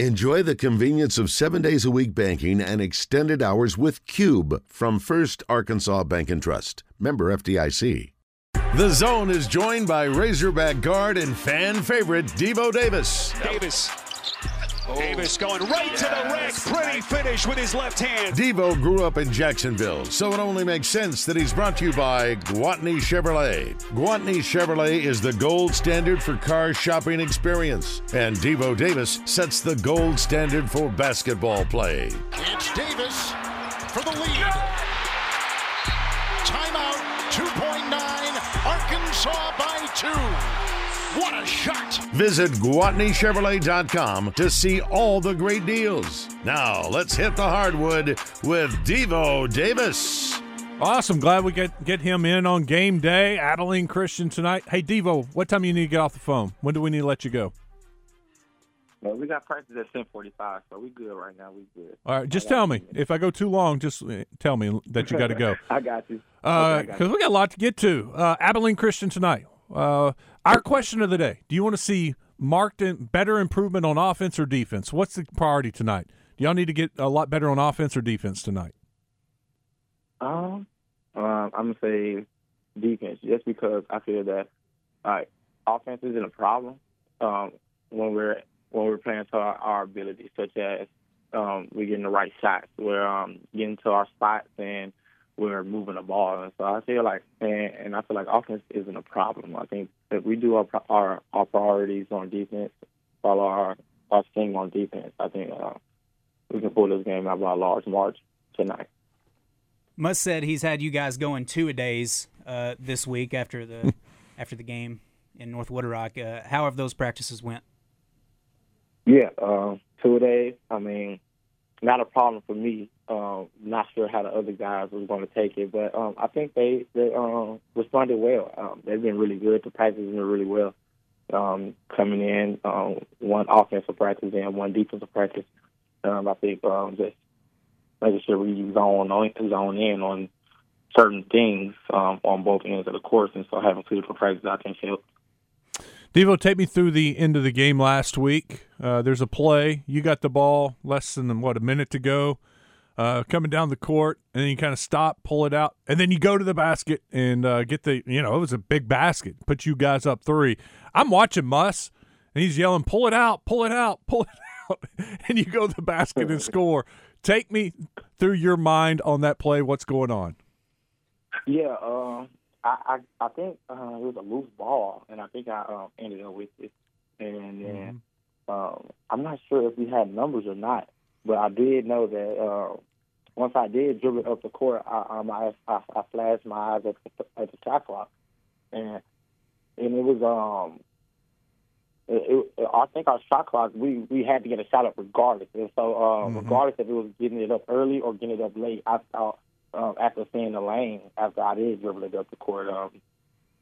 Enjoy the convenience of seven days a week banking and extended hours with Cube from First Arkansas Bank and Trust. Member FDIC. The Zone is joined by Razorback guard and fan favorite Devo Davis. Davis. Oh. Davis going right to the rack. Pretty finish with his left hand. Devo grew up in Jacksonville, so it only makes sense that he's brought to you by Gwatney Chevrolet. Gwatney Chevrolet is the gold standard for car shopping experience, and Devo Davis sets the gold standard for basketball play. It's Davis for the lead. Timeout 2.9. Arkansas by two. What a shot! Visit GwatneyChevrolet.com to see all the great deals. Now, let's hit the hardwood with Devo Davis. Awesome. Glad we get get him in on game day. Abilene Christian tonight. Hey, Devo, what time you need to get off the phone? When do we need to let you go? Well, we got practice at ten forty five, so we good right now. We good. All right, just tell me if I go too long. Just uh, tell me that you got to go. I got you. Because uh, we got a lot to get to. Uh, Abilene Christian tonight. Uh, our question of the day: Do you want to see marked in, better improvement on offense or defense? What's the priority tonight? Do y'all need to get a lot better on offense or defense tonight? Um, um I'm gonna say defense, just because I feel that like offense isn't a problem um, when we're when we're playing to our, our ability, such as um, we're getting the right shots, we're um, getting to our spots, and we're moving the ball. And so I feel like, and, and I feel like offense isn't a problem. I think if we do our our, our priorities on defense, follow our our thing on defense, I think uh, we can pull this game out by a large margin tonight. Muss said he's had you guys going two a days uh, this week after the after the game in North Wood Rock. Uh, how have those practices went? Yeah, uh, two a days. I mean, not a problem for me. Um, not sure how the other guys was going to take it, but um, I think they they um, responded well. Um, they've been really good. The practice has been really well. Um, coming in, um, one offensive practice and one defensive practice. Um, I think um, just making sure we zone on zone in on certain things um, on both ends of the course, and so having two different practices I think helped. Devo, take me through the end of the game last week. Uh, there's a play. You got the ball less than what a minute to go, uh, coming down the court, and then you kind of stop, pull it out, and then you go to the basket and uh, get the. You know, it was a big basket. Put you guys up three. I'm watching Muss, and he's yelling, "Pull it out! Pull it out! Pull it out!" and you go to the basket and score. Take me through your mind on that play. What's going on? Yeah, uh, I, I I think uh, it was a loose ball, and I think I um, ended up with it. And then mm-hmm. um, I'm not sure if we had numbers or not, but I did know that uh, once I did dribble up the court, I um, I, I, I flashed my eyes at the, at the shot clock, and and it was um. It, it, I think our shot clock, we we had to get a shot up regardless, and so uh, mm-hmm. regardless if it was getting it up early or getting it up late, I thought um, after seeing the lane, after I did dribble it up the court, um,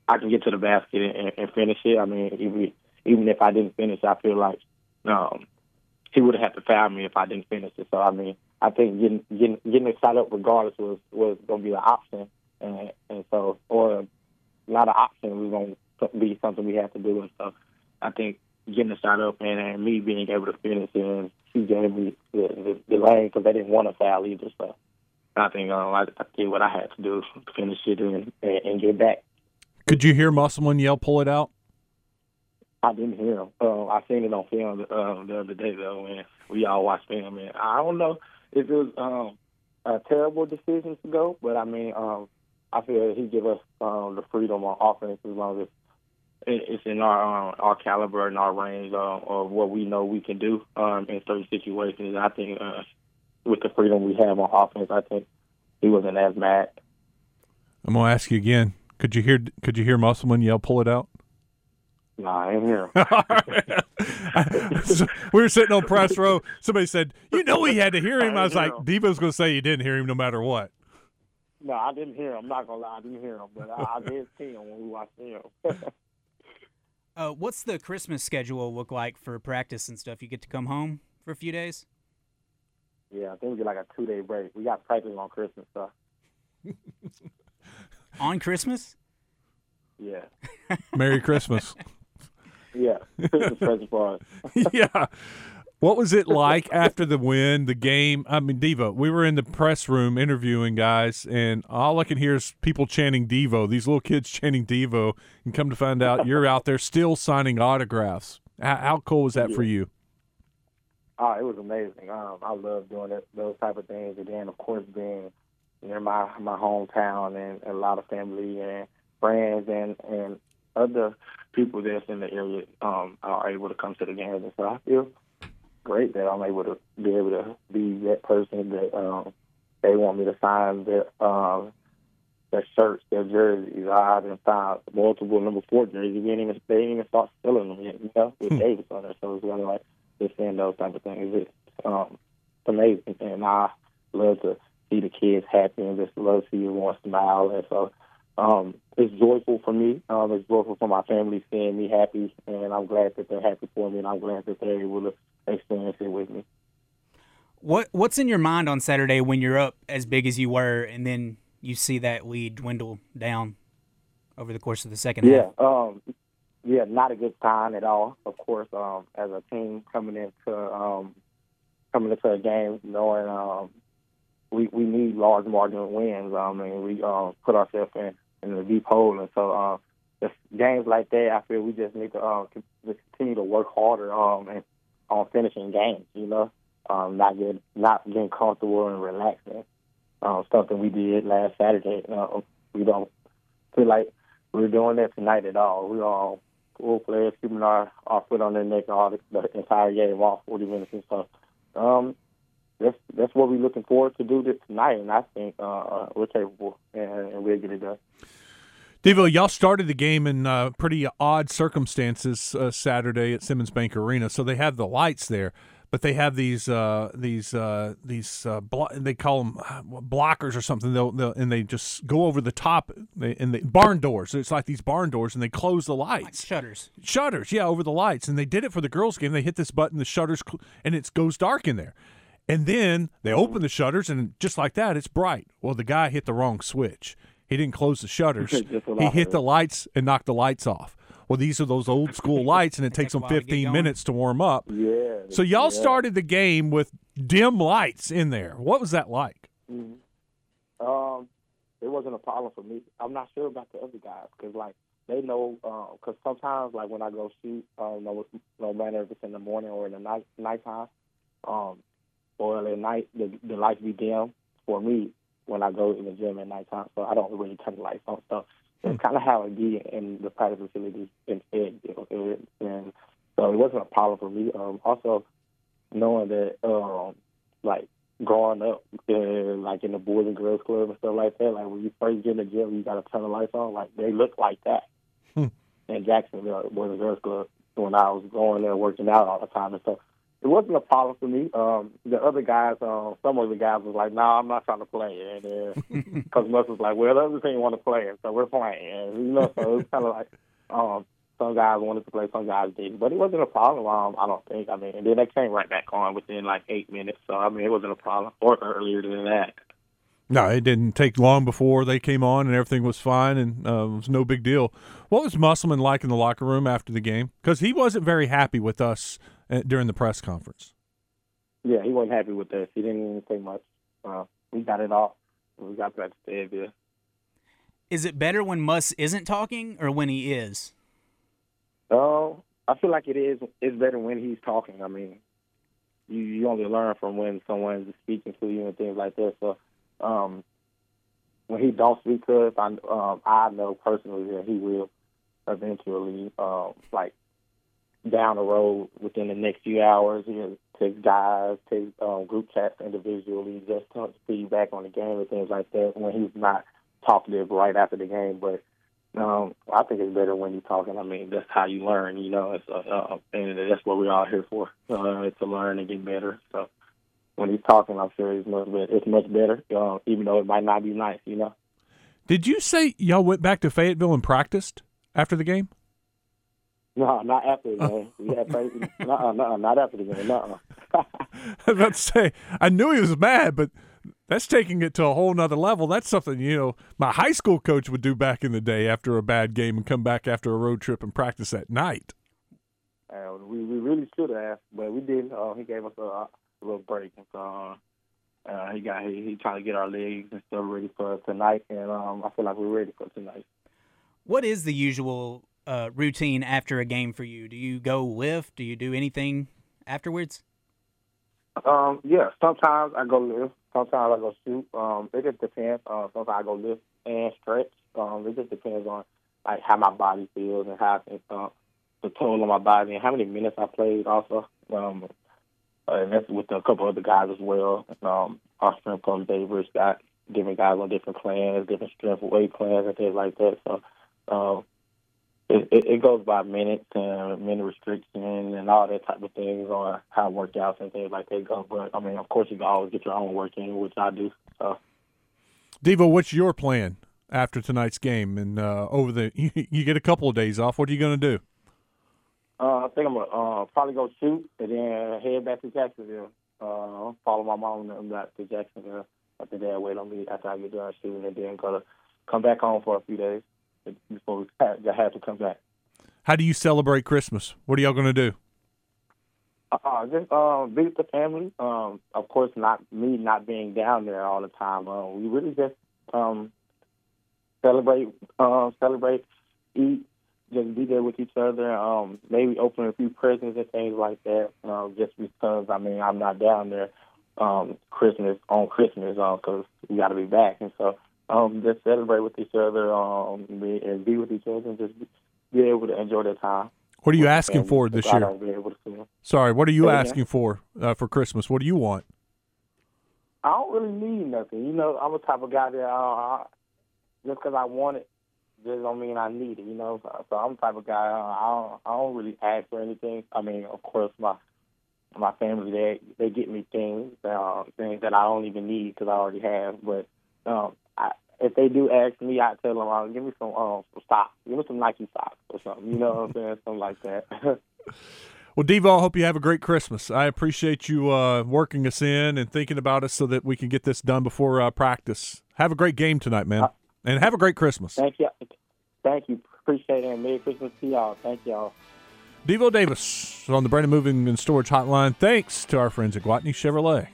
I can get to the basket and, and finish it. I mean, even even if I didn't finish, I feel like um, he would have had to foul me if I didn't finish it. So I mean, I think getting getting getting it up regardless was was going to be an option, and and so or not an option was going to be something we had to do. And so I think getting the shot up and, and me being able to finish it, and he gave me the, the, the lane because they didn't want to foul either. So I think um, I, I did what I had to do to finish it and, and, and get back. Could you hear Musselman yell, "Pull it out"? I didn't hear him. Uh, I seen it on film uh, the other day though, and we all watched film. And I don't know if it was um, a terrible decision to go, but I mean, um, I feel he give us um, the freedom on offense as long as it's in our um, our caliber and our range uh, of what we know we can do um, in certain situations. I think uh, with the freedom we have on offense, I think he wasn't as mad. I'm gonna ask you again. Could you hear? Could you hear Musselman yell, "Pull it out"? No, I didn't hear him. so we were sitting on press row. Somebody said, "You know, he had to hear him." I, I was like, "Devo's gonna say you didn't hear him, no matter what." No, I didn't hear him. I'm not gonna lie, I didn't hear him, but I, I did see him when we watched him. uh, what's the Christmas schedule look like for practice and stuff? You get to come home for a few days. Yeah, I think we get like a two day break. We got practice on Christmas stuff. on Christmas? Yeah. Merry Christmas. yeah, yeah. What was it like after the win, the game? I mean, Devo, we were in the press room interviewing guys, and all I can hear is people chanting Devo, these little kids chanting Devo, and come to find out you're out there still signing autographs. How, how cool was that yeah. for you? Oh, it was amazing. Um, I love doing it, those type of things. And then, of course, being near my my hometown and, and a lot of family and friends and and other people that's in the area um, are able to come to the games. And so I feel great that I'm able to be able to be that person that um, they want me to sign their um, their shirts, their jerseys. I have found multiple number four jerseys. We didn't even they didn't even start selling them yet, you know, with hmm. Davis on it. So it's kind of like just seeing those type of things. It's um, amazing, and I love to see the kids happy and just love to see everyone smile. And so um, it's joyful for me. Um, it's joyful for my family seeing me happy, and I'm glad that they're happy for me, and I'm glad that they're able to experience it with me. What What's in your mind on Saturday when you're up as big as you were, and then you see that lead dwindle down over the course of the second yeah, half? Yeah, um, yeah, not a good sign at all. Of course, um, as a team coming into um, coming into a game, knowing um, we we need large margin wins. Um, and we um, put ourselves in in a deep hole, and so um, just games like that, I feel we just need to um, continue to work harder um, and on finishing games. You know, um, not get not getting comfortable and relaxing. Um, something we did last Saturday. Uh, we don't feel like we're doing that tonight at all. We all full players keeping our, our foot on their neck all the, the entire game, all 40 minutes and stuff. Um, that's that's what we're looking forward to do this tonight, and I think uh, uh, we're capable, and, and we'll get it done. Devo, y'all started the game in uh, pretty odd circumstances uh, Saturday at Simmons Bank Arena. So they have the lights there, but they have these uh, these uh, these blo- they call them blockers or something. They'll, they'll, and they just go over the top and the barn doors. It's like these barn doors, and they close the lights. Like shutters. Shutters, yeah, over the lights. And they did it for the girls' game. They hit this button, the shutters, cl- and it goes dark in there. And then they open the shutters, and just like that, it's bright. Well, the guy hit the wrong switch. He didn't close the shutters. he hit the lights and knocked the lights off. Well, these are those old school lights, and it, it takes them 15 to minutes to warm up. Yeah. So y'all yeah. started the game with dim lights in there. What was that like? Mm-hmm. Um, it wasn't a problem for me. I'm not sure about the other guys because, like, they know because uh, sometimes, like, when I go shoot, no, no matter if it's in the morning or in the night nighttime, um, or at night, the, the lights be dim for me when I go in the gym at nighttime. So I don't really turn the lights on. So it's kind of how it be in the practice facilities in Ed. And so it wasn't a problem for me. Um, also, knowing that, um, like, growing up, uh, like in the Boys and Girls Club and stuff like that, like when you first get in the gym, you got to turn the lights on. Like, they look like that. Hmm. In Jacksonville, Boys and Girls Club, when I was going there working out all the time and stuff it wasn't a problem for me. Um, the other guys, uh, some of the guys was like, "No, nah, I'm not trying to play," and because uh, Muss was like, "Well, the other team want to play, so we're playing." And, you know, so it was kind of like um, some guys wanted to play, some guys didn't, but it wasn't a problem. Um, I don't think. I mean, and then they came right back on within like eight minutes, so I mean, it wasn't a problem, or earlier than that. No, it didn't take long before they came on and everything was fine and uh, it was no big deal. What was Musselman like in the locker room after the game? Because he wasn't very happy with us during the press conference. Yeah, he wasn't happy with this. He didn't even say much. Uh, we got it off. We got back to Fayetteville. Is it better when Muss isn't talking or when he is? Oh, uh, I feel like it is. It's better when he's talking. I mean, you you only learn from when someone's speaking to you and things like that. So, um, when he don't speak to us, I um, I know personally that he will eventually, uh, like down the road within the next few hours. You know, take guys, take um, group chats individually, just to feedback on the game and things like that when he's not talkative right after the game. But um, I think it's better when you're talking. I mean, that's how you learn, you know, it's, uh, uh, and that's what we're all here for, uh, it's to learn and get better. So when he's talking, I'm sure it's much better. It's much better, uh, even though it might not be nice, you know. Did you say y'all went back to Fayetteville and practiced after the game? No, not after the game. We had no, no, not after the game. No. I was about to say, I knew he was mad, but that's taking it to a whole nother level. That's something you know my high school coach would do back in the day after a bad game and come back after a road trip and practice at night. and we, we really should have, but we did. Uh, he gave us a, a little break, and so uh, uh, he got he, he trying to get our legs and stuff ready for tonight, and um, I feel like we're ready for tonight. What is the usual uh, routine after a game for you? Do you go lift? Do you do anything afterwards? Um, yeah, sometimes I go lift, sometimes I go shoot. Um, it just depends. Uh, sometimes I go lift and stretch. Um, it just depends on like how my body feels and how uh, the toll on my body and how many minutes I played. Also, um, and that's with a couple other guys as well. Um, our strength coach Davis got different guys on different plans, different strength weight plans and things like that. So, um, it, it, it goes by minutes and minute restriction and all that type of things on how workouts and things like that go. But I mean, of course, you can always get your own work in, which I do. So, Devo, what's your plan after tonight's game? And uh, over the you, you get a couple of days off. What are you going to do? uh, I think I'm gonna uh, probably go shoot and then head back to Jacksonville. Uh, follow my mom and back to Jacksonville. After that, wait on me after I get done shooting, and then go to come back home for a few days before we have, have to come back. How do you celebrate Christmas? What are y'all going to do? Uh, just uh, visit the family. Um, of course, not me not being down there all the time. Uh, we really just um, celebrate, uh, celebrate, eat, just be there with each other. Um, maybe open a few presents and things like that. Uh, just because I mean I'm not down there um, Christmas on Christmas because we got to be back, and so um, just celebrate with each other um, be, and be with each other and just be, be able to enjoy the time. What are you asking for this year? be able to. Sorry, what are you again? asking for uh, for Christmas? What do you want? I don't really need nothing. You know, I'm the type of guy that uh, I, just because I want it, just don't mean I need it. You know, so, so I'm the type of guy. Uh, I don't, I don't really ask for anything. I mean, of course, my my family they they get me things, uh, things that I don't even need because I already have. But um, if they do ask me, I tell them, uh, "Give me some um, some socks. Give me some Nike socks or something." You know what I'm saying? Something like that. Well, Devo, I hope you have a great Christmas. I appreciate you uh, working us in and thinking about us so that we can get this done before uh, practice. Have a great game tonight, man, and have a great Christmas. Thank you. Thank you. Appreciate it. Merry Christmas to y'all. Thank y'all. Devo Davis on the Brandon Moving and Storage Hotline. Thanks to our friends at Gwatney Chevrolet.